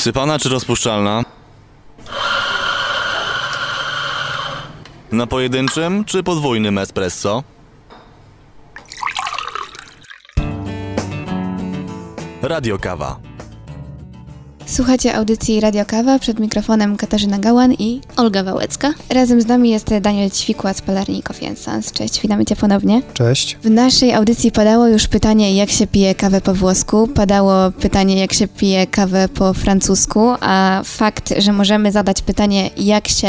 Sypana czy rozpuszczalna? Na pojedynczym czy podwójnym espresso? Radio Kawa. Słuchacie audycji Radio Kawa przed mikrofonem Katarzyna Gałan i Olga Wałecka. razem z nami jest Daniel Ćwikła z Palarni Coffee Sons. Cześć, witamy Cię ponownie. Cześć. W naszej audycji padało już pytanie, jak się pije kawę po włosku, padało pytanie, jak się pije kawę po francusku, a fakt, że możemy zadać pytanie, jak się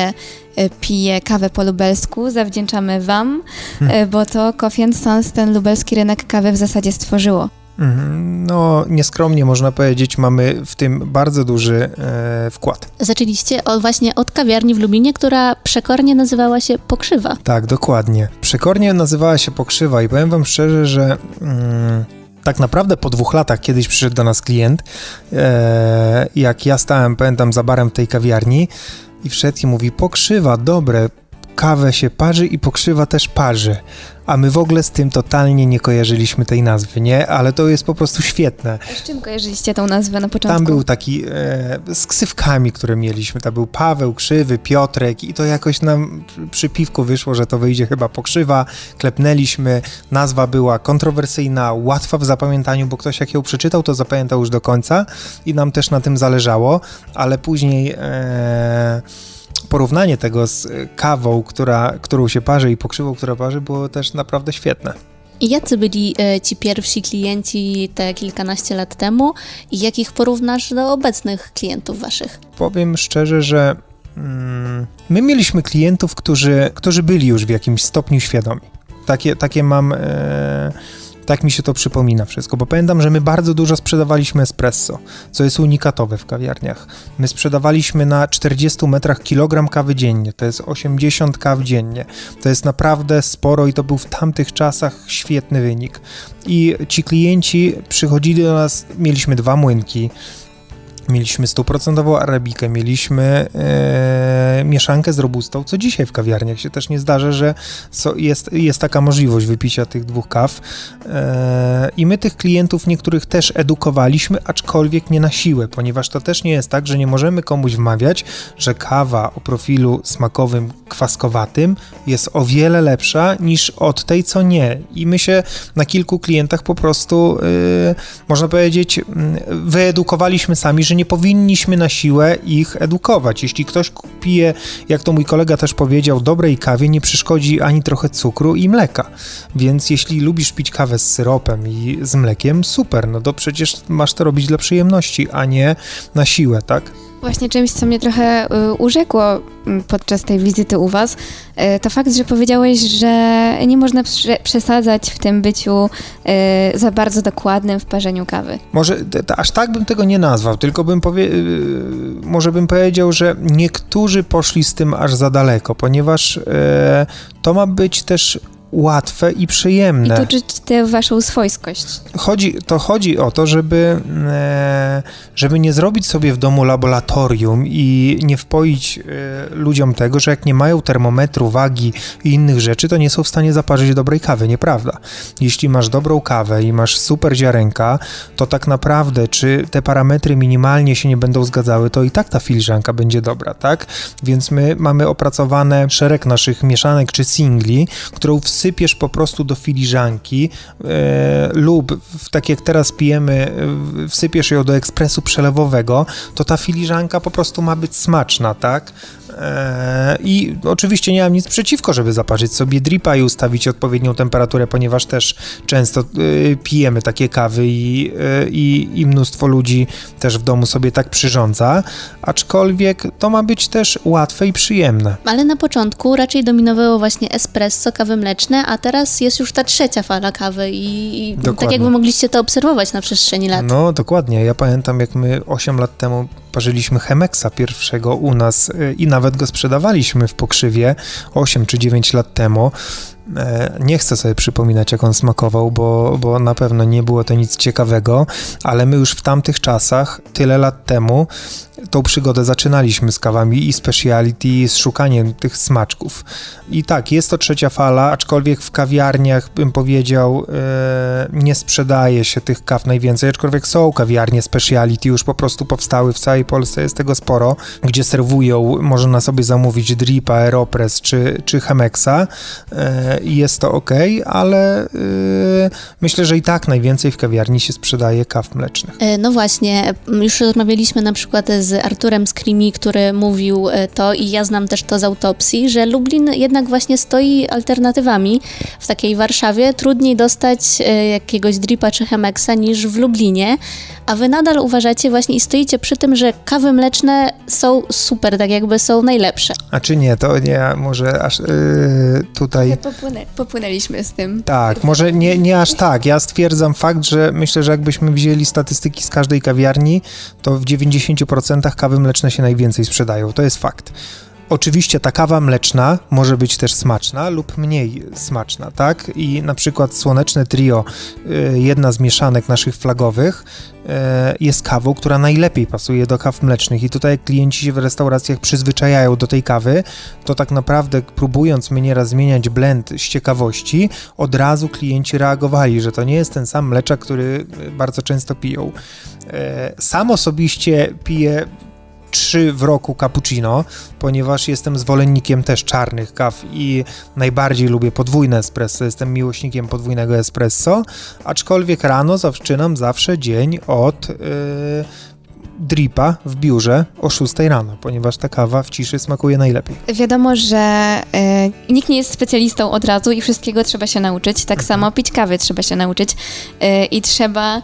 e, pije kawę po lubelsku, zawdzięczamy Wam, e, bo to Coffee Sons ten lubelski rynek kawy w zasadzie stworzyło. Mhm, No, nieskromnie można powiedzieć, mamy w tym bardzo duży e, wkład. Zaczęliście od, właśnie od kawiarni w Lublinie, która przekornie nazywała się Pokrzywa. Tak, dokładnie. Przekornie nazywała się Pokrzywa i powiem wam szczerze, że mm, tak naprawdę po dwóch latach kiedyś przyszedł do nas klient, e, jak ja stałem, pamiętam, za barem tej kawiarni i wszedł i mówi, Pokrzywa, dobre, kawę się parzy i Pokrzywa też parzy. A my w ogóle z tym totalnie nie kojarzyliśmy tej nazwy, nie? Ale to jest po prostu świetne. A z czym kojarzyliście tą nazwę na początku? Tam był taki e, z ksywkami, które mieliśmy. Tam był Paweł, Krzywy, Piotrek i to jakoś nam przy piwku wyszło, że to wyjdzie chyba pokrzywa. Klepnęliśmy. Nazwa była kontrowersyjna, łatwa w zapamiętaniu, bo ktoś jak ją przeczytał, to zapamiętał już do końca i nam też na tym zależało, ale później e, porównanie tego z kawą, która, którą się parzy i pokrzywą, która parzy, było też naprawdę świetne. I jacy byli e, ci pierwsi klienci te kilkanaście lat temu i jak ich porównasz do obecnych klientów waszych? Powiem szczerze, że mm, my mieliśmy klientów, którzy, którzy byli już w jakimś stopniu świadomi. Takie, takie mam. E, tak mi się to przypomina wszystko, bo pamiętam, że my bardzo dużo sprzedawaliśmy espresso, co jest unikatowe w kawiarniach. My sprzedawaliśmy na 40 metrach kilogram kawy dziennie, to jest 80 kaw dziennie. To jest naprawdę sporo i to był w tamtych czasach świetny wynik. I ci klienci przychodzili do nas, mieliśmy dwa młynki, Mieliśmy stuprocentową arabikę, mieliśmy e, mieszankę z robustą, co dzisiaj w kawiarniach się też nie zdarza, że so, jest, jest taka możliwość wypicia tych dwóch kaw. E, I my tych klientów niektórych też edukowaliśmy, aczkolwiek nie na siłę, ponieważ to też nie jest tak, że nie możemy komuś wmawiać, że kawa o profilu smakowym, kwaskowatym jest o wiele lepsza niż od tej, co nie. I my się na kilku klientach po prostu, e, można powiedzieć, mm, wyedukowaliśmy sami, że nie powinniśmy na siłę ich edukować. Jeśli ktoś pije, jak to mój kolega też powiedział, dobrej kawie, nie przeszkodzi ani trochę cukru i mleka. Więc jeśli lubisz pić kawę z syropem i z mlekiem, super, no to przecież masz to robić dla przyjemności, a nie na siłę, tak? Właśnie czymś, co mnie trochę y, urzekło y, podczas tej wizyty u Was, y, to fakt, że powiedziałeś, że nie można prze przesadzać w tym byciu y, za bardzo dokładnym w parzeniu kawy. Może aż tak bym tego nie nazwał, tylko bym powie, może bym powiedział, że niektórzy poszli z tym aż za daleko, ponieważ yy, to ma być też łatwe i I przyjemne. tu czuć tę Waszą swojskość. Chodzi, to chodzi o to, żeby, e, żeby nie zrobić sobie w domu laboratorium i nie wpoić e, ludziom tego, że jak nie mają termometru, wagi i innych rzeczy, to nie są w stanie zaparzyć dobrej kawy. Nieprawda. Jeśli masz dobrą kawę i masz super ziarenka, to tak naprawdę, czy te parametry minimalnie się nie będą zgadzały, to i tak ta filiżanka będzie dobra, tak? Więc my mamy opracowane szereg naszych mieszanek czy singli, którą wsypiesz po prostu do filiżanki e, lub w, tak jak teraz pijemy, e, wsypiesz ją do ekspresu przelewowego, to ta filiżanka po prostu ma być smaczna, tak? E, I oczywiście nie mam nic przeciwko, żeby zaparzyć sobie dripa i ustawić odpowiednią temperaturę, ponieważ też często e, pijemy takie kawy i, e, i, i mnóstwo ludzi też w domu sobie tak przyrządza, aczkolwiek to ma być też łatwe i przyjemne. Ale na początku raczej dominowało właśnie espresso, kawy mleczne, a teraz jest już ta trzecia fala kawy i, i tak jakby mogliście to obserwować na przestrzeni lat. No, dokładnie. Ja pamiętam, jak my 8 lat temu parzyliśmy Chemexa pierwszego u nas y, i nawet go sprzedawaliśmy w pokrzywie 8 czy 9 lat temu. E, nie chcę sobie przypominać, jak on smakował, bo, bo na pewno nie było to nic ciekawego, ale my już w tamtych czasach, tyle lat temu, tą przygodę zaczynaliśmy z kawami i speciality, z szukaniem tych smaczków. I tak, jest to trzecia fala, aczkolwiek w kawiarniach, bym powiedział, e, nie sprzedaje się tych kaw najwięcej, aczkolwiek są kawiarnie speciality, już po prostu powstały w całej Polsce, jest tego sporo, gdzie serwują, można sobie zamówić dripa, aeropress czy, czy chemexa e, i jest to ok, ale e, myślę, że i tak najwięcej w kawiarni się sprzedaje kaw mlecznych. E, No właśnie, już rozmawialiśmy na przykład z Arturem Skrimi, który mówił e, to i ja znam też to z autopsji, że Lublin jednak właśnie stoi alternatywami. W takiej Warszawie trudniej dostać e, jakiegoś dripa czy chemexa niż w Lublinie, a wy nadal uważacie właśnie i stoicie przy tym, że kawy mleczne są super, tak jakby są najlepsze. A czy nie, to nie, może aż yy, tutaj... Popłynę, popłynęliśmy z tym. Tak, może nie, nie aż tak. Ja stwierdzam fakt, że myślę, że jakbyśmy wzięli statystyki z każdej kawiarni, to w 90% kawy mleczne się najwięcej sprzedają. To jest fakt. Oczywiście ta kawa mleczna może być też smaczna lub mniej smaczna, tak? I na przykład słoneczne trio, y, jedna z mieszanek naszych flagowych, y, jest kawą, która najlepiej pasuje do kaw mlecznych. I tutaj jak klienci się w restauracjach przyzwyczajają do tej kawy, to tak naprawdę próbując my nieraz zmieniać blend z ciekawości, od razu klienci reagowali, że to nie jest ten sam mleczak, który y, bardzo często piją. E, Sam osobiście piję trzy w roku cappuccino, ponieważ jestem zwolennikiem też czarnych kaw i najbardziej lubię podwójne espresso. Jestem miłośnikiem podwójnego espresso, aczkolwiek rano zaczynam zawsze dzień od yy, dripa w biurze o 6 rano, ponieważ ta kawa w ciszy smakuje najlepiej. Wiadomo, że e, nikt nie jest specjalistą od razu i wszystkiego trzeba się nauczyć. Tak samo pić kawy trzeba się nauczyć e, i trzeba,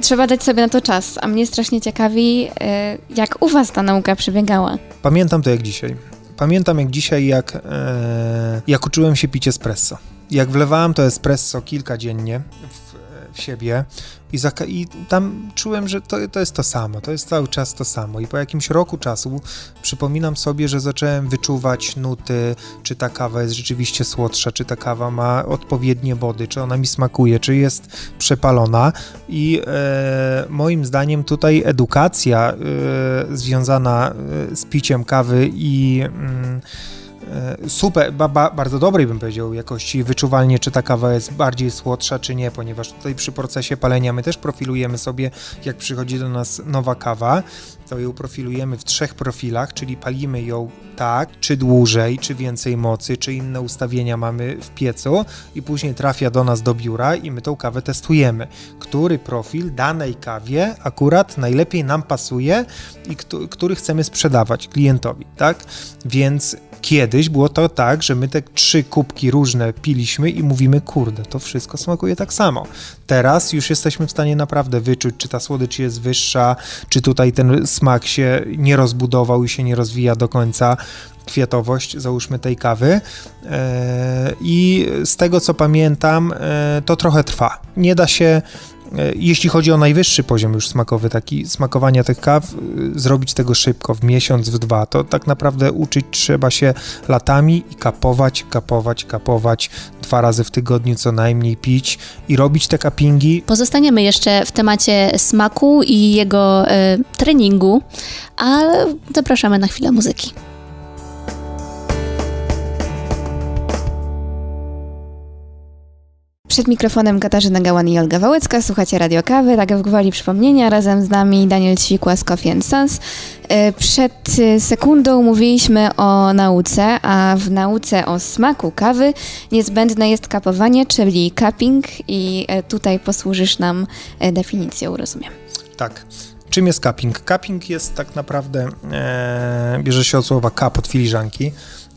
trzeba dać sobie na to czas. A mnie strasznie ciekawi, e, jak u was ta nauka przebiegała. Pamiętam to jak dzisiaj. Pamiętam jak dzisiaj, jak, e, jak uczyłem się pić espresso. Jak wlewałem to espresso kilka dziennie w, w siebie i, i tam czułem, że to, to jest to samo, to jest cały czas to samo. I po jakimś roku czasu przypominam sobie, że zacząłem wyczuwać nuty, czy ta kawa jest rzeczywiście słodsza, czy ta kawa ma odpowiednie body, czy ona mi smakuje, czy jest przepalona. I e, moim zdaniem tutaj edukacja e, związana e, z piciem kawy i mm, super, ba, ba, bardzo dobrej bym powiedział jakości, wyczuwalnie czy ta kawa jest bardziej słodsza czy nie, ponieważ tutaj przy procesie palenia my też profilujemy sobie, jak przychodzi do nas nowa kawa, to ją profilujemy w trzech profilach, czyli palimy ją tak, czy dłużej, czy więcej mocy, czy inne ustawienia mamy w piecu i później trafia do nas do biura i my tą kawę testujemy. Który profil danej kawie akurat najlepiej nam pasuje i któ- który chcemy sprzedawać klientowi, tak? Więc kiedyś było to tak, że my te trzy kubki różne piliśmy i mówimy, kurde, to wszystko smakuje tak samo. Teraz już jesteśmy w stanie naprawdę wyczuć, czy ta słodycz jest wyższa, czy tutaj ten smak się nie rozbudował i się nie rozwija do końca kwiatowość, załóżmy tej kawy. E, I z tego co pamiętam, e, to trochę trwa. Nie da się, jeśli chodzi o najwyższy poziom już smakowy, taki smakowania tych kaw, e, zrobić tego szybko, w miesiąc, w dwa. To tak naprawdę uczyć trzeba się latami i kapować, kapować, kapować, dwa razy w tygodniu co najmniej pić i robić te cuppingi Pozostaniemy jeszcze w temacie smaku i jego e, treningu, ale zapraszamy na chwilę muzyki. Przed mikrofonem Katarzyna Gałan i Olga Wałęcka. Słuchacie Radio Kawy, tak jak gwoli przypomnienia. Razem z nami Daniel Ćwikła z Coffee Sons. Przed e, sekundą mówiliśmy o nauce, a w nauce o smaku kawy niezbędne jest kapowanie, czyli cupping i e, tutaj posłużysz nam e, definicją, rozumiem. Tak. Czym jest cupping? Cupping jest tak naprawdę, e, bierze się od słowa cup od filiżanki,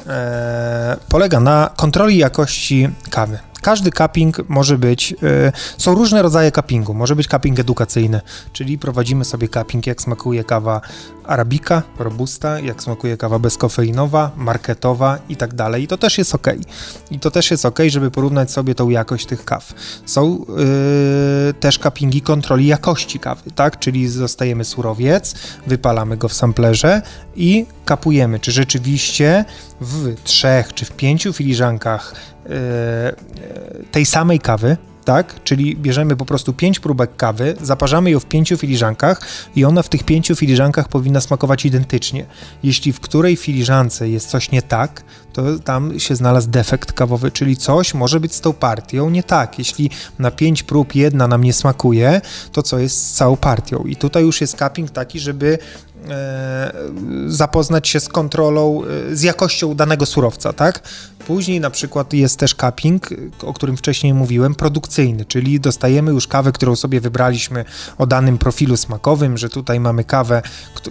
e, polega na kontroli jakości kawy. Każdy cupping może być, e, są różne rodzaje cuppingu. Może być cupping edukacyjny, czyli prowadzimy sobie cupping, jak smakuje kawa arabika, robusta, jak smakuje kawa bezkofeinowa, marketowa i tak dalej. I to też jest ok. I to też jest ok, żeby porównać sobie tą jakość tych kaw. Są yy, też cuppingi kontroli jakości kawy, tak? Czyli dostajemy surowiec, wypalamy go w samplerze i kapujemy, czy rzeczywiście w trzech czy w pięciu filiżankach e, e, tej samej kawy, tak? Czyli bierzemy po prostu pięć próbek kawy, zaparzamy ją w pięciu filiżankach i ona w tych pięciu filiżankach powinna smakować identycznie. Jeśli w której filiżance jest coś nie tak, to tam się znalazł defekt kawowy, czyli coś może być z tą partią nie tak. Jeśli na pięć prób jedna nam nie smakuje, to co jest z całą partią? I tutaj już jest cupping taki, żeby e, zapoznać się z kontrolą, e, z jakością danego surowca, tak? Później na przykład jest też cupping, o którym wcześniej mówiłem, produkcyjny, czyli dostajemy już kawę, którą sobie wybraliśmy o danym profilu smakowym, że tutaj mamy kawę,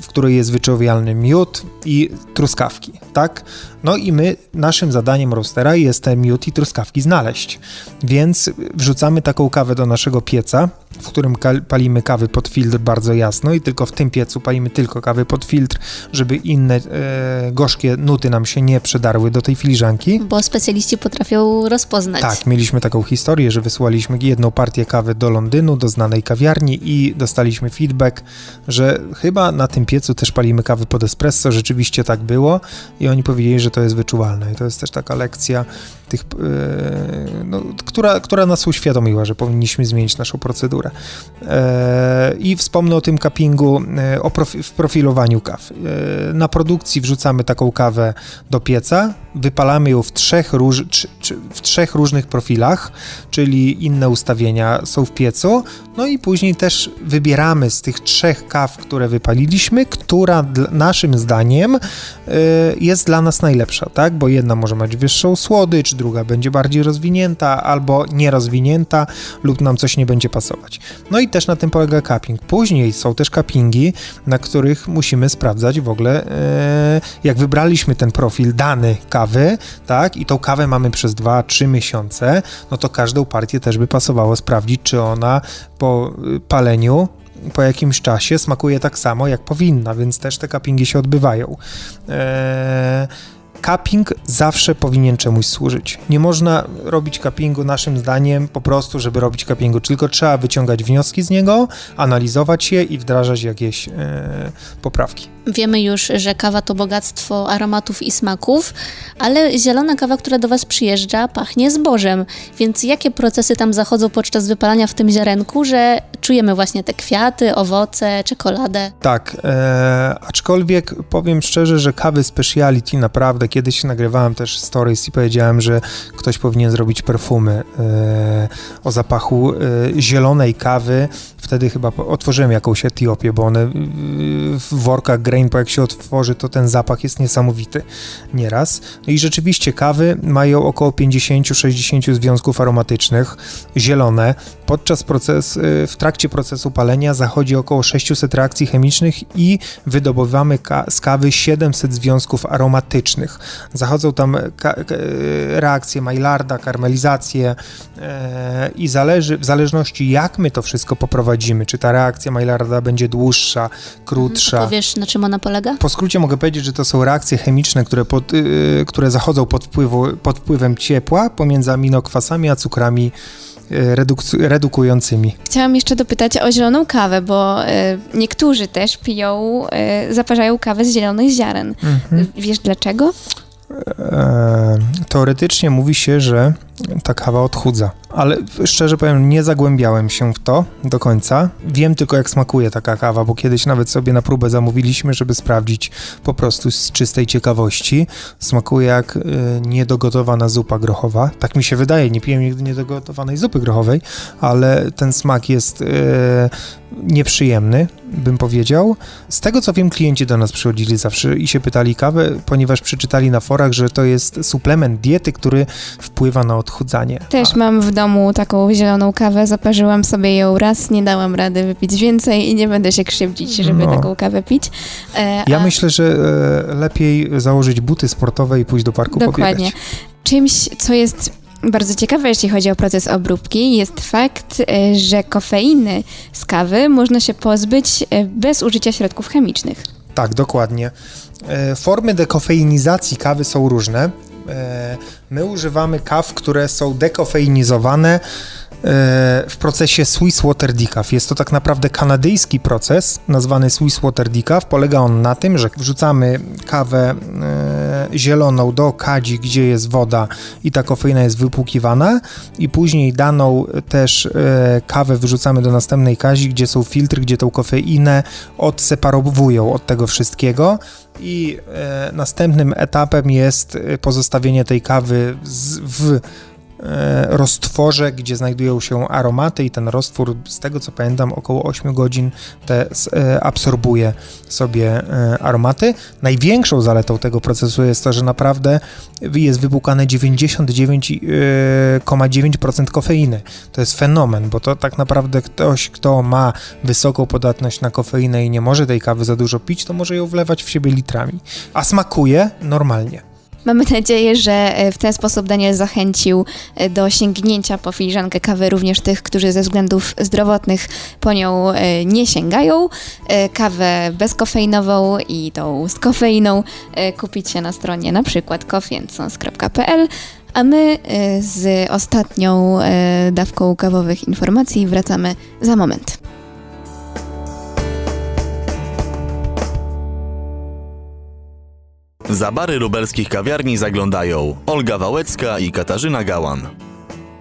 w której jest wyczuwalny miód i truskawki, tak? No i my, naszym zadaniem roastera jest ten miód i truskawki znaleźć. Więc wrzucamy taką kawę do naszego pieca, w którym palimy kawy pod filtr bardzo jasno i tylko w tym piecu palimy tylko kawy pod filtr, żeby inne e, gorzkie nuty nam się nie przedarły do tej filiżanki. Bo specjaliści potrafią rozpoznać. Tak, mieliśmy taką historię, że wysłaliśmy jedną partię kawy do Londynu, do znanej kawiarni i dostaliśmy feedback, że chyba na tym piecu też palimy kawy pod espresso. Rzeczywiście tak było i oni powiedzieli, że to jest wyczuwalne. I to jest też taka lekcja tych, e, no, która, która nas uświadomiła, że powinniśmy zmienić naszą procedurę. E, I wspomnę o tym cuppingu, e, o profi, w profilowaniu kaw. E, na produkcji wrzucamy taką kawę do pieca, wypalamy ją w trzech, róż, w trzech różnych profilach, czyli inne ustawienia są w piecu, no i później też wybieramy z tych trzech kaw, które wypaliliśmy, która naszym zdaniem jest dla nas najlepsza, tak? Bo jedna może mieć wyższą słodycz, druga będzie bardziej rozwinięta albo nierozwinięta lub nam coś nie będzie pasować. No i też na tym polega cupping. Później są też cuppingi, na których musimy sprawdzać w ogóle, y, jak wybraliśmy ten profil dany kawy, tak? I tą kawę mamy przez 2-3 miesiące, no to każdą partię też by pasowało sprawdzić, czy ona po y, paleniu po jakimś czasie smakuje tak samo, jak powinna, więc też te cuppingi się odbywają. Eee, cupping zawsze powinien czemuś służyć. Nie można robić cuppingu naszym zdaniem po prostu, żeby robić cuppingu, tylko trzeba wyciągać wnioski z niego, analizować je i wdrażać jakieś e, poprawki. Wiemy już, że kawa to bogactwo aromatów i smaków, ale zielona kawa, która do Was przyjeżdża, pachnie zbożem. Więc jakie procesy tam zachodzą podczas wypalania w tym ziarenku, że czujemy właśnie te kwiaty, owoce, czekoladę? Tak, e, aczkolwiek powiem szczerze, że kawy speciality naprawdę, kiedyś nagrywałem też stories i powiedziałem, że ktoś powinien zrobić perfumy e, o zapachu e, zielonej kawy. Wtedy chyba otworzyłem jakąś Etiopię, bo one w workach grain, po jak się otworzy, to ten zapach jest niesamowity nieraz. No i rzeczywiście kawy mają około 50-60 związków aromatycznych, zielone. Podczas proces, y, w trakcie procesu palenia zachodzi około 600 reakcji chemicznych i wydobywamy ka- z kawy 700 związków aromatycznych. Zachodzą tam ka- ka- reakcje Maillarda, karmelizacje e, i zależy, w zależności jak my to wszystko poprowadzimy, czy ta reakcja Maillarda będzie dłuższa, krótsza. Powiesz, na czym ona polega? Po skrócie mogę powiedzieć, że to są reakcje chemiczne, które, pod, y, które zachodzą pod, wpływu, pod wpływem ciepła pomiędzy aminokwasami a cukrami redukującymi. Chciałam jeszcze dopytać o zieloną kawę, bo e, niektórzy też piją, e, zaparzają kawę z zielonych ziaren. Wiesz dlaczego? E, teoretycznie mówi się, że ta kawa odchudza, ale szczerze powiem, nie zagłębiałem się w to do końca. Wiem tylko, jak smakuje taka kawa, bo kiedyś nawet sobie na próbę zamówiliśmy, żeby sprawdzić po prostu z czystej ciekawości. Smakuje jak e, niedogotowana zupa grochowa. Tak mi się wydaje, nie piłem nigdy niedogotowanej zupy grochowej, ale ten smak jest e, nieprzyjemny, bym powiedział. Z tego co wiem, klienci do nas przychodzili zawsze i się pytali kawę, ponieważ przeczytali na forach, że to jest suplement diety, który wpływa na odchudzanie. Też mam w domu taką zieloną kawę, zaparzyłam sobie ją raz, nie dałam rady wypić więcej i nie będę się krzywdzić, żeby No. taką kawę pić. E, Ja a myślę, że e, lepiej założyć buty sportowe i pójść do parku Dokładnie. pobiegać. Czymś, co jest bardzo ciekawe, jeśli chodzi o proces obróbki, jest fakt, e, że kofeiny z kawy można się pozbyć e, bez użycia środków chemicznych. Tak, dokładnie. E, Formy dekofeinizacji kawy są różne. E, My używamy kaw, które są dekofeinizowane w procesie Swiss Water Decaf. Jest to tak naprawdę kanadyjski proces nazwany Swiss Water Decaf. Polega on na tym, że wrzucamy kawę e, zieloną do kadzi, gdzie jest woda i ta kofeina jest wypłukiwana i później daną też e, kawę wrzucamy do następnej kazi, gdzie są filtry, gdzie tą kofeinę odseparowują od tego wszystkiego i e, następnym etapem jest pozostawienie tej kawy w E, roztworze, gdzie znajdują się aromaty i ten roztwór, z tego co pamiętam, około 8 godzin te e, absorbuje sobie e, aromaty. Największą zaletą tego procesu jest to, że naprawdę jest wypłukane 99,9% kofeiny. To jest fenomen, bo to tak naprawdę ktoś, kto ma wysoką podatność na kofeinę i nie może tej kawy za dużo pić, to może ją wlewać w siebie litrami. A smakuje normalnie. Mamy nadzieję, że e, w ten sposób Daniel zachęcił e, do sięgnięcia po filiżankę kawy również tych, którzy ze względów zdrowotnych po nią e, nie sięgają. Kawę bezkofeinową i tą z kofeiną kupić się na stronie na przykład coffeeandsons.pl a my z ostatnią dawką kawowych informacji wracamy za moment. Za bary lubelskich kawiarni zaglądają Olga Wałecka i Katarzyna Gałan.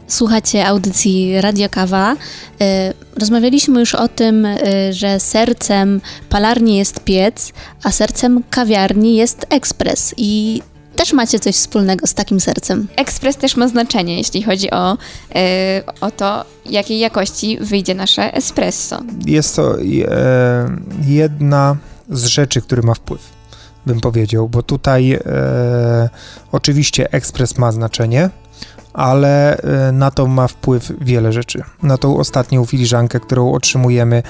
Słuchacie audycji Radio Kawa. E, rozmawialiśmy już o tym, e, że sercem palarni jest piec, a sercem kawiarni jest ekspres. I też macie coś wspólnego z takim sercem. Ekspres też ma znaczenie, jeśli chodzi o, e, o to, jakiej jakości wyjdzie nasze espresso. Jest to jedna z rzeczy, który ma wpływ bym powiedział, bo tutaj e, oczywiście ekspres ma znaczenie, ale e, na to ma wpływ wiele rzeczy. Na tą ostatnią filiżankę, którą otrzymujemy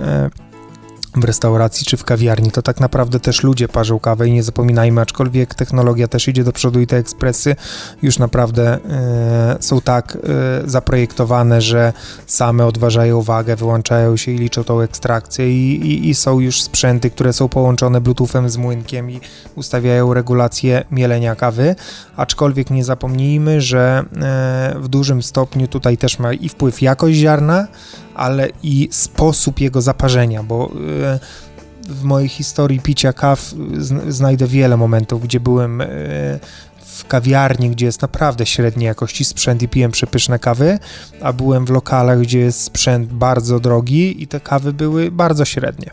e, w restauracji czy w kawiarni, to tak naprawdę też ludzie parzą kawę i nie zapominajmy, aczkolwiek technologia też idzie do przodu i te ekspresy już naprawdę e, są tak e, zaprojektowane, że same odważają wagę, wyłączają się i liczą tą ekstrakcję i, i, i są już sprzęty, które są połączone bluetoothem z młynkiem i ustawiają regulację mielenia kawy, aczkolwiek nie zapomnijmy, że e, w dużym stopniu tutaj też ma i wpływ jakość ziarna, ale i sposób jego zaparzenia, bo e, w mojej historii picia kaw znajdę wiele momentów, gdzie byłem e, w kawiarni, gdzie jest naprawdę średniej jakości sprzęt i piłem przepyszne kawy, a byłem w lokalach, gdzie jest sprzęt bardzo drogi i te kawy były bardzo średnie.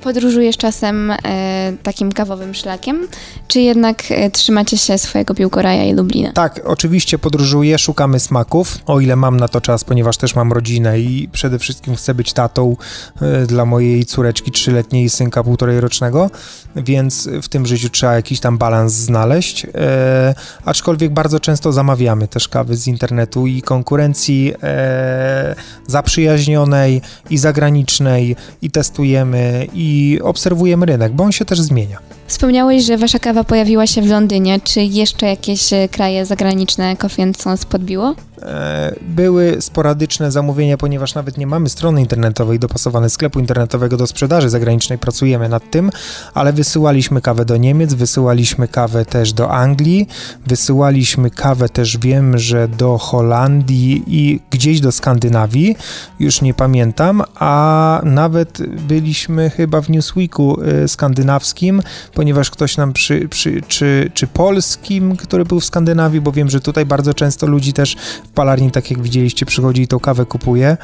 Podróżujesz czasem e, takim kawowym szlakiem, czy jednak e, trzymacie się swojego piłkoraja i Lublina? Tak, oczywiście podróżuję, szukamy smaków, o ile mam na to czas, ponieważ też mam rodzinę i przede wszystkim chcę być tatą e, dla mojej córeczki trzyletniej i synka półtorej rocznego, więc w tym życiu trzeba jakiś tam balans znaleźć, e, aczkolwiek bardzo często zamawiamy też kawy z internetu i konkurencji e, zaprzyjaźnionej i zagranicznej i testujemy i i obserwujemy rynek, bo on się też zmienia. Wspomniałeś, że wasza kawa pojawiła się w Londynie. Czy jeszcze jakieś e, kraje zagraniczne Coffee Sons podbiło? E, były sporadyczne zamówienia, ponieważ nawet nie mamy strony internetowej dopasowanej sklepu internetowego do sprzedaży zagranicznej. Pracujemy nad tym, ale wysyłaliśmy kawę do Niemiec, wysyłaliśmy kawę też do Anglii, wysyłaliśmy kawę też wiem, że do Holandii i gdzieś do Skandynawii, już nie pamiętam, a nawet byliśmy chyba w Newsweeku e, skandynawskim, ponieważ ktoś nam przy, przy czy, czy polskim, który był w Skandynawii, bo wiem, że tutaj bardzo często ludzi też w palarni, tak jak widzieliście, przychodzi i tą kawę kupuje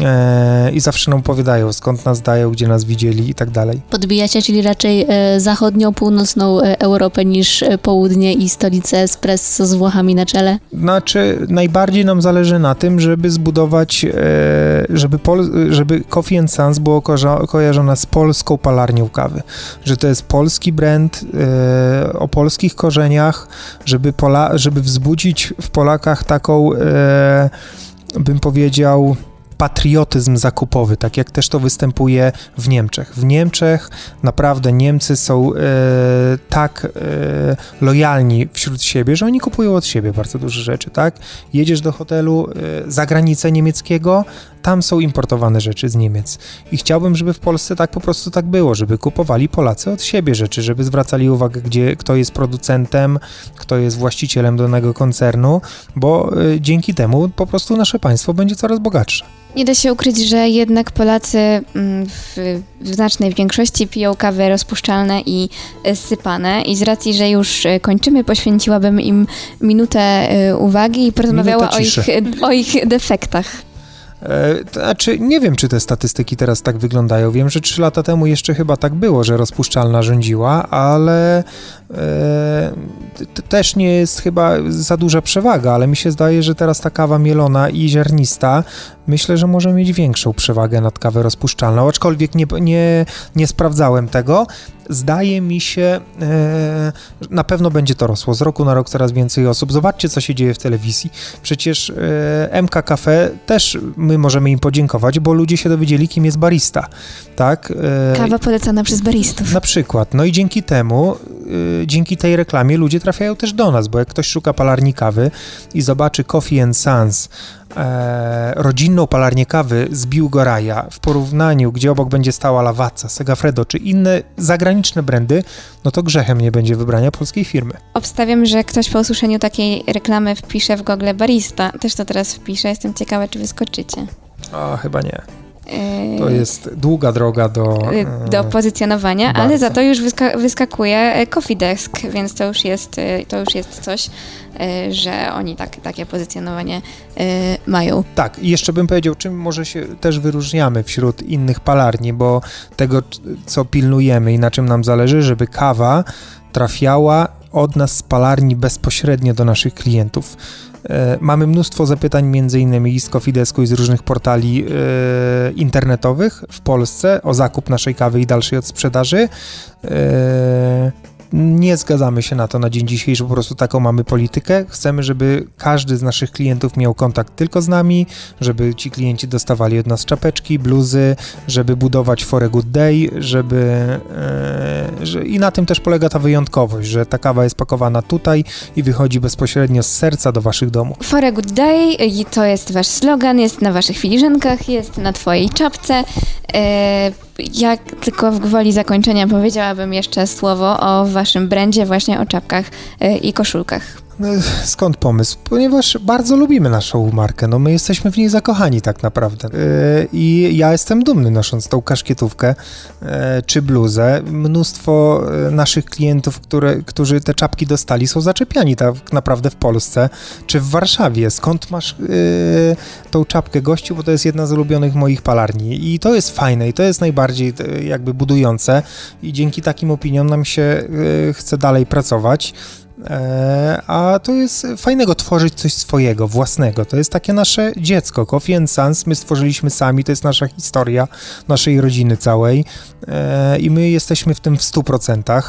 e, i zawsze nam opowiadają, skąd nas dają, gdzie nas widzieli i tak dalej. Podbijacie, czyli raczej e, zachodnią, północną e, Europę niż e, południe i stolicę espresso z Włochami na czele? Znaczy, najbardziej nam zależy na tym, żeby zbudować, e, żeby, pol, żeby Coffee Sons było ko kojarzone z polską palarnią kawy, że to jest polski brand e, o polskich korzeniach, żeby, Pola, żeby wzbudzić w Polakach taką, e, bym powiedział, patriotyzm zakupowy, tak jak też to występuje w Niemczech. W Niemczech naprawdę Niemcy są e, tak e, lojalni wśród siebie, że oni kupują od siebie bardzo dużo rzeczy, tak? Jedziesz do hotelu e, za granicę niemieckiego, tam są importowane rzeczy z Niemiec. I chciałbym, żeby w Polsce tak po prostu tak było, żeby kupowali Polacy od siebie rzeczy, żeby zwracali uwagę, gdzie, kto jest producentem, kto jest właścicielem danego koncernu, bo y, dzięki temu po prostu nasze państwo będzie coraz bogatsze. Nie da się ukryć, że jednak Polacy mm, w, znacznej większości piją kawy rozpuszczalne i sypane i z racji, że już e, kończymy, poświęciłabym im minutę e, uwagi i porozmawiała o ich, o ich defektach. E, znaczy, nie wiem, czy te statystyki teraz tak wyglądają. Wiem, że trzy lata temu jeszcze chyba tak było, że rozpuszczalna rządziła, ale e, też nie jest chyba za duża przewaga, ale mi się zdaje, że teraz ta kawa mielona i ziarnista myślę, że może mieć większą przewagę nad kawę rozpuszczalną, aczkolwiek nie, nie, nie sprawdzałem tego. Zdaje mi się, e, na pewno będzie to rosło. Z roku na rok coraz więcej osób. Zobaczcie, co się dzieje w telewizji. Przecież e, MK Cafe też my możemy im podziękować, bo ludzie się dowiedzieli, kim jest barista. Tak? E, Kawa polecana przez baristów. Na przykład. No i dzięki temu, dzięki tej reklamie ludzie trafiają też do nas, bo jak ktoś szuka palarni kawy i zobaczy Coffee and Sons, e, rodzinną palarnię kawy z Biłgoraja w porównaniu, gdzie obok będzie stała Lavazza, Segafredo czy inne zagraniczne brandy, no to grzechem nie będzie wybrania polskiej firmy. Obstawiam, że ktoś po usłyszeniu takiej reklamy wpisze w Google barista. Też to teraz wpiszę, jestem ciekawa, czy wyskoczycie. O, chyba nie. Yy, to jest długa droga do, yy, do pozycjonowania, bardzo. ale za to już wyska wyskakuje e, Coffee Desk, więc to już jest, e, to już jest coś, e, że oni tak, takie pozycjonowanie mają. Tak, i jeszcze bym powiedział, czym może się też wyróżniamy wśród innych palarni, bo tego, co pilnujemy i na czym nam zależy, żeby kawa trafiała od nas z palarni bezpośrednio do naszych klientów. E, mamy mnóstwo zapytań, między innymi z Kofidesku i z różnych portali e, internetowych w Polsce o zakup naszej kawy i dalszej odsprzedaży. E, nie zgadzamy się na to na dzień dzisiejszy, po prostu taką mamy politykę. Chcemy, żeby każdy z naszych klientów miał kontakt tylko z nami, żeby ci klienci dostawali od nas czapeczki, bluzy, żeby budować for a good day, żeby... Że, I na tym też polega ta wyjątkowość, że ta kawa jest pakowana tutaj i wychodzi bezpośrednio z serca do waszych domów. For a good day to jest wasz slogan, jest na waszych filiżankach, jest na twojej czapce. E, jak tylko w gwoli zakończenia powiedziałabym jeszcze słowo o waszym brandzie, właśnie o czapkach e, i koszulkach. No, skąd pomysł? Ponieważ bardzo lubimy naszą markę. No, my jesteśmy w niej zakochani tak naprawdę. Yy, I ja jestem dumny nosząc tą kaszkietówkę yy, czy bluzę. Mnóstwo yy, naszych klientów, które, którzy te czapki dostali, są zaczepiani tak naprawdę w Polsce czy w Warszawie. Skąd masz tą czapkę gościu? Bo to jest jedna z ulubionych moich palarni. I to jest fajne i to jest najbardziej jakby budujące. I dzięki takim opiniom nam się chce dalej pracować. E, a to jest fajnego tworzyć coś swojego, własnego. To jest takie nasze dziecko. Coffee and Sons my stworzyliśmy sami, to jest nasza historia naszej rodziny całej e, i my jesteśmy w tym w 100%.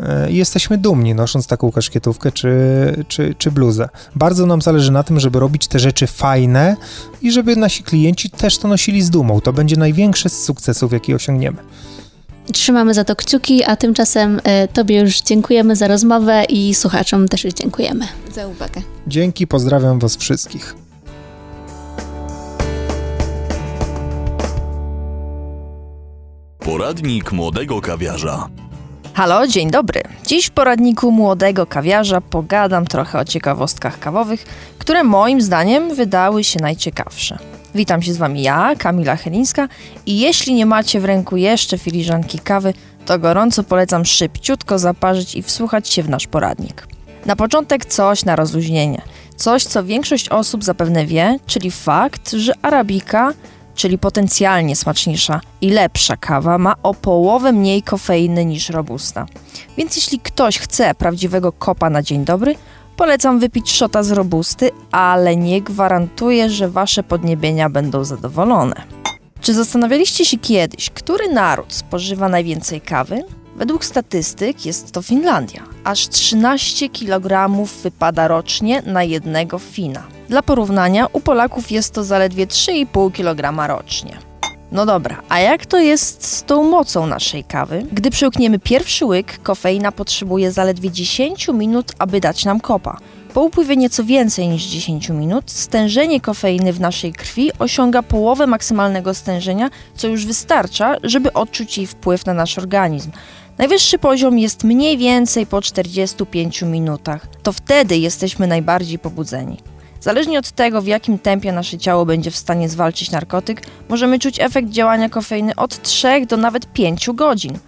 E, I jesteśmy dumni nosząc taką kaszkietówkę czy, czy, czy bluzę. Bardzo nam zależy na tym, żeby robić te rzeczy fajne i żeby nasi klienci też to nosili z dumą. To będzie największy z sukcesów, jaki osiągniemy. Trzymamy za to kciuki, a tymczasem e, Tobie już dziękujemy za rozmowę i słuchaczom też dziękujemy. Za uwagę. Dzięki, pozdrawiam Was wszystkich. Poradnik młodego kawiarza. Halo, dzień dobry. Dziś w poradniku młodego kawiarza pogadam trochę o ciekawostkach kawowych, które moim zdaniem wydały się najciekawsze. Witam się z Wami ja, Kamila Helińska i jeśli nie macie w ręku jeszcze filiżanki kawy, to gorąco polecam szybciutko zaparzyć i wsłuchać się w nasz poradnik. Na początek coś na rozluźnienie. Coś, co większość osób zapewne wie, czyli fakt, że arabika, czyli potencjalnie smaczniejsza i lepsza kawa, ma o połowę mniej kofeiny niż robusta. Więc jeśli ktoś chce prawdziwego kopa na dzień dobry, Polecam wypić szota z robusty, ale nie gwarantuję, że wasze podniebienia będą zadowolone. Czy zastanawialiście się kiedyś, który naród spożywa najwięcej kawy? Według statystyk jest to Finlandia. Aż 13 kg wypada rocznie na jednego Fina. Dla porównania, u Polaków jest to zaledwie 3,5 kg rocznie. No dobra, a jak to jest z tą mocą naszej kawy? Gdy przełkniemy pierwszy łyk, kofeina potrzebuje zaledwie 10 minut, aby dać nam kopa. Po upływie nieco więcej niż 10 minut, stężenie kofeiny w naszej krwi osiąga połowę maksymalnego stężenia, co już wystarcza, żeby odczuć jej wpływ na nasz organizm. Najwyższy poziom jest mniej więcej po 45 minutach. To wtedy jesteśmy najbardziej pobudzeni. Zależnie od tego, w jakim tempie nasze ciało będzie w stanie zwalczyć narkotyk, możemy czuć efekt działania kofeiny od 3 do nawet 5 godzin.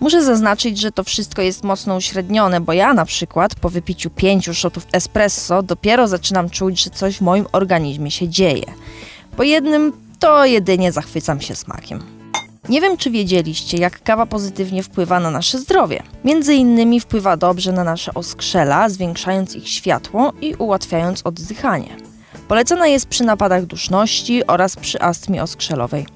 Muszę zaznaczyć, że to wszystko jest mocno uśrednione, bo ja na przykład po wypiciu 5 shotów espresso dopiero zaczynam czuć, że coś w moim organizmie się dzieje. Po jednym to jedynie zachwycam się smakiem. Nie wiem, czy wiedzieliście, jak kawa pozytywnie wpływa na nasze zdrowie. Między innymi wpływa dobrze na nasze oskrzela, zwiększając ich światło i ułatwiając oddychanie. Polecana jest przy napadach duszności oraz przy astmie oskrzelowej.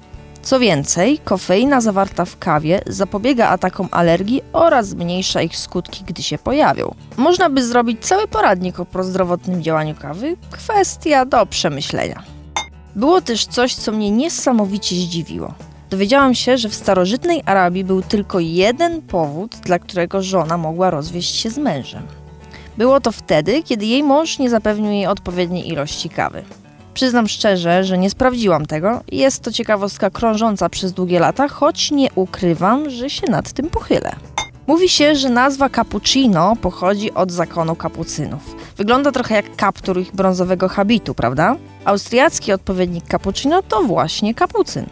Co więcej, kofeina zawarta w kawie zapobiega atakom alergii oraz zmniejsza ich skutki, gdy się pojawią. Można by zrobić cały poradnik o prozdrowotnym działaniu kawy, kwestia do przemyślenia. Było też coś, co mnie niesamowicie zdziwiło. Dowiedziałam się, że w starożytnej Arabii był tylko jeden powód, dla którego żona mogła rozwieść się z mężem. Było to wtedy, kiedy jej mąż nie zapewnił jej odpowiedniej ilości kawy. Przyznam szczerze, że nie sprawdziłam tego. Jest to ciekawostka krążąca przez długie lata, choć nie ukrywam, że się nad tym pochylę. Mówi się, że nazwa cappuccino pochodzi od zakonu kapucynów. Wygląda trochę jak kaptur ich brązowego habitu, prawda? Austriacki odpowiednik cappuccino to właśnie kapucyn.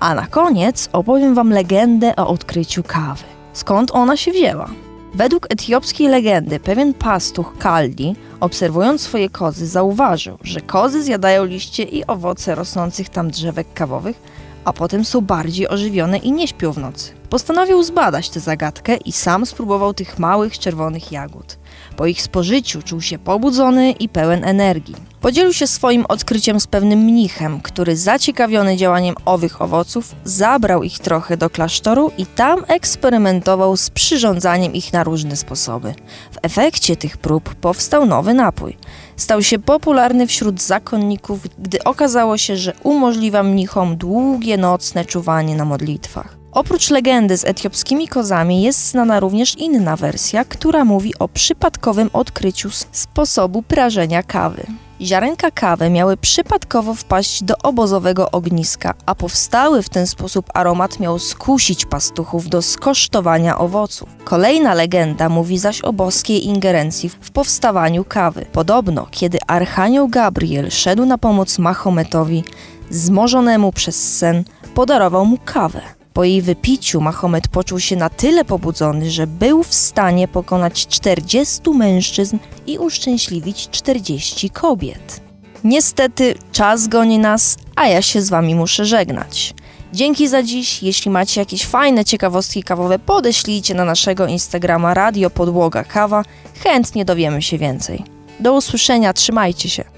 A na koniec opowiem Wam legendę o odkryciu kawy. Skąd ona się wzięła? Według etiopskiej legendy pewien pastuch Kaldi, obserwując swoje kozy, zauważył, że kozy zjadają liście i owoce rosnących tam drzewek kawowych, a potem są bardziej ożywione i nie śpią w nocy. Postanowił zbadać tę zagadkę i sam spróbował tych małych czerwonych jagód. Po ich spożyciu czuł się pobudzony i pełen energii. Podzielił się swoim odkryciem z pewnym mnichem, który zaciekawiony działaniem owych owoców, zabrał ich trochę do klasztoru i tam eksperymentował z przyrządzaniem ich na różne sposoby. W efekcie tych prób powstał nowy napój. Stał się popularny wśród zakonników, gdy okazało się, że umożliwia mnichom długie nocne czuwanie na modlitwach. Oprócz legendy z etiopskimi kozami jest znana również inna wersja, która mówi o przypadkowym odkryciu sposobu prażenia kawy. Ziarenka kawy miały przypadkowo wpaść do obozowego ogniska, a powstały w ten sposób aromat miał skusić pastuchów do skosztowania owoców. Kolejna legenda mówi zaś o boskiej ingerencji w powstawaniu kawy. Podobno, kiedy Archanioł Gabriel szedł na pomoc Mahometowi, zmożonemu przez sen, podarował mu kawę. Po jej wypiciu Mahomet poczuł się na tyle pobudzony, że był w stanie pokonać 40 mężczyzn i uszczęśliwić 40 kobiet. Niestety czas goni nas, a ja się z wami muszę żegnać. Dzięki za dziś. Jeśli macie jakieś fajne ciekawostki kawowe, podeślijcie na naszego Instagrama Radio Podłoga Kawa. Chętnie dowiemy się więcej. Do usłyszenia, trzymajcie się.